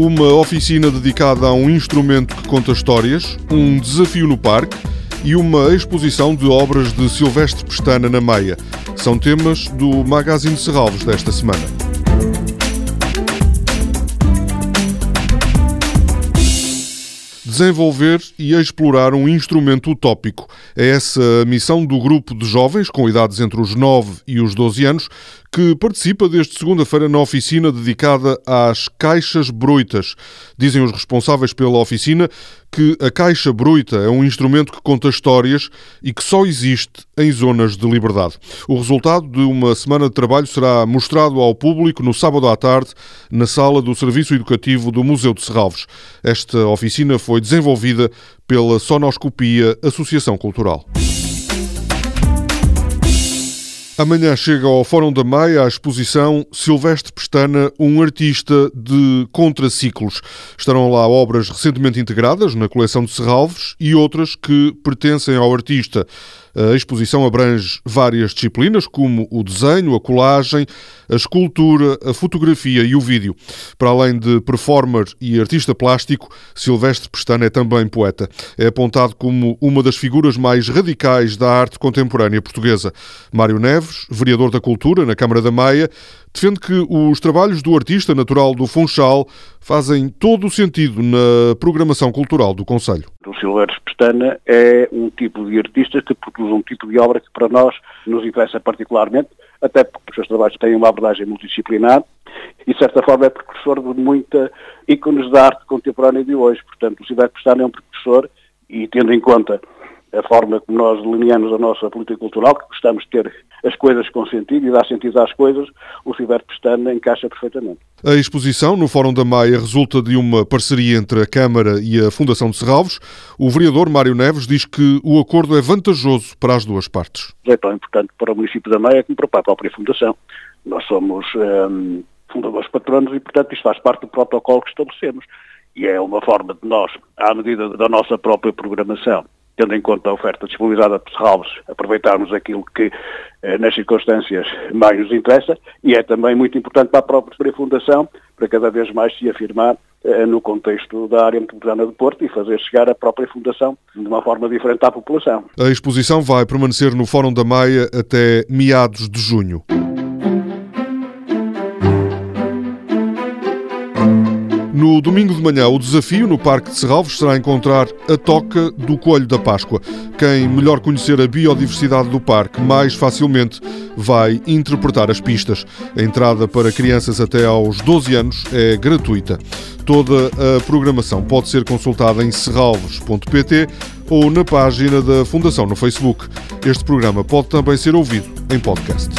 uma oficina dedicada a um instrumento que conta histórias, um desafio no parque e uma exposição de obras de Silvestre Pestana na Meia. São temas do Magazine Serralvos desta semana. desenvolver e explorar um instrumento utópico. É essa a missão do grupo de jovens com idades entre os 9 e os 12 anos que participa desde segunda-feira na oficina dedicada às caixas bruitas. Dizem os responsáveis pela oficina que a caixa bruita é um instrumento que conta histórias e que só existe em zonas de liberdade. O resultado de uma semana de trabalho será mostrado ao público no sábado à tarde na sala do Serviço Educativo do Museu de Serralves. Esta oficina foi desenvolvida pela Sonoscopia Associação Cultural. Amanhã chega ao Fórum da Maia a exposição Silvestre Pestana, um artista de contraciclos. Estarão lá obras recentemente integradas na coleção de Serralves e outras que pertencem ao artista. A exposição abrange várias disciplinas, como o desenho, a colagem, a escultura, a fotografia e o vídeo. Para além de performer e artista plástico, Silvestre Pestana é também poeta. É apontado como uma das figuras mais radicais da arte contemporânea portuguesa. Mário Neves, vereador da Cultura na Câmara da Maia, defende que os trabalhos do artista natural do Funchal fazem todo o sentido na programação cultural do Conselho. O Silvestre Pestana é um tipo de artista que produz um tipo de obra que para nós nos interessa particularmente, até porque os seus trabalhos têm uma abordagem multidisciplinar e, de certa forma, é precursor de muita ícones da arte contemporânea de hoje. Portanto, o Silvestre Pestana é um precursor e, tendo em conta a forma como nós delineamos a nossa política cultural, que gostamos de ter as coisas com sentido e dar sentido às coisas, o Silvério Pestana encaixa perfeitamente. A exposição no Fórum da Maia resulta de uma parceria entre a Câmara e a Fundação de Serralvos. O vereador Mário Neves diz que o acordo é vantajoso para as duas partes. É tão importante para o município da Maia como para a própria Fundação. Nós somos hum, fundadores patronos e, portanto, isto faz parte do protocolo que estabelecemos. E é uma forma de nós, à medida da nossa própria programação, tendo em conta a oferta disponibilizada por Serralves, aproveitarmos aquilo que eh, nas circunstâncias mais nos interessa e é também muito importante para a própria Fundação, para cada vez mais se afirmar eh, no contexto da área metropolitana de Porto e fazer chegar a própria Fundação de uma forma diferente à população. A exposição vai permanecer no Fórum da Maia até meados de junho. No domingo de manhã, o desafio no Parque de Serralves será encontrar a toca do Coelho da Páscoa. Quem melhor conhecer a biodiversidade do parque mais facilmente vai interpretar as pistas. A entrada para crianças até aos 12 anos é gratuita. Toda a programação pode ser consultada em serralves.pt ou na página da Fundação no Facebook. Este programa pode também ser ouvido em podcast.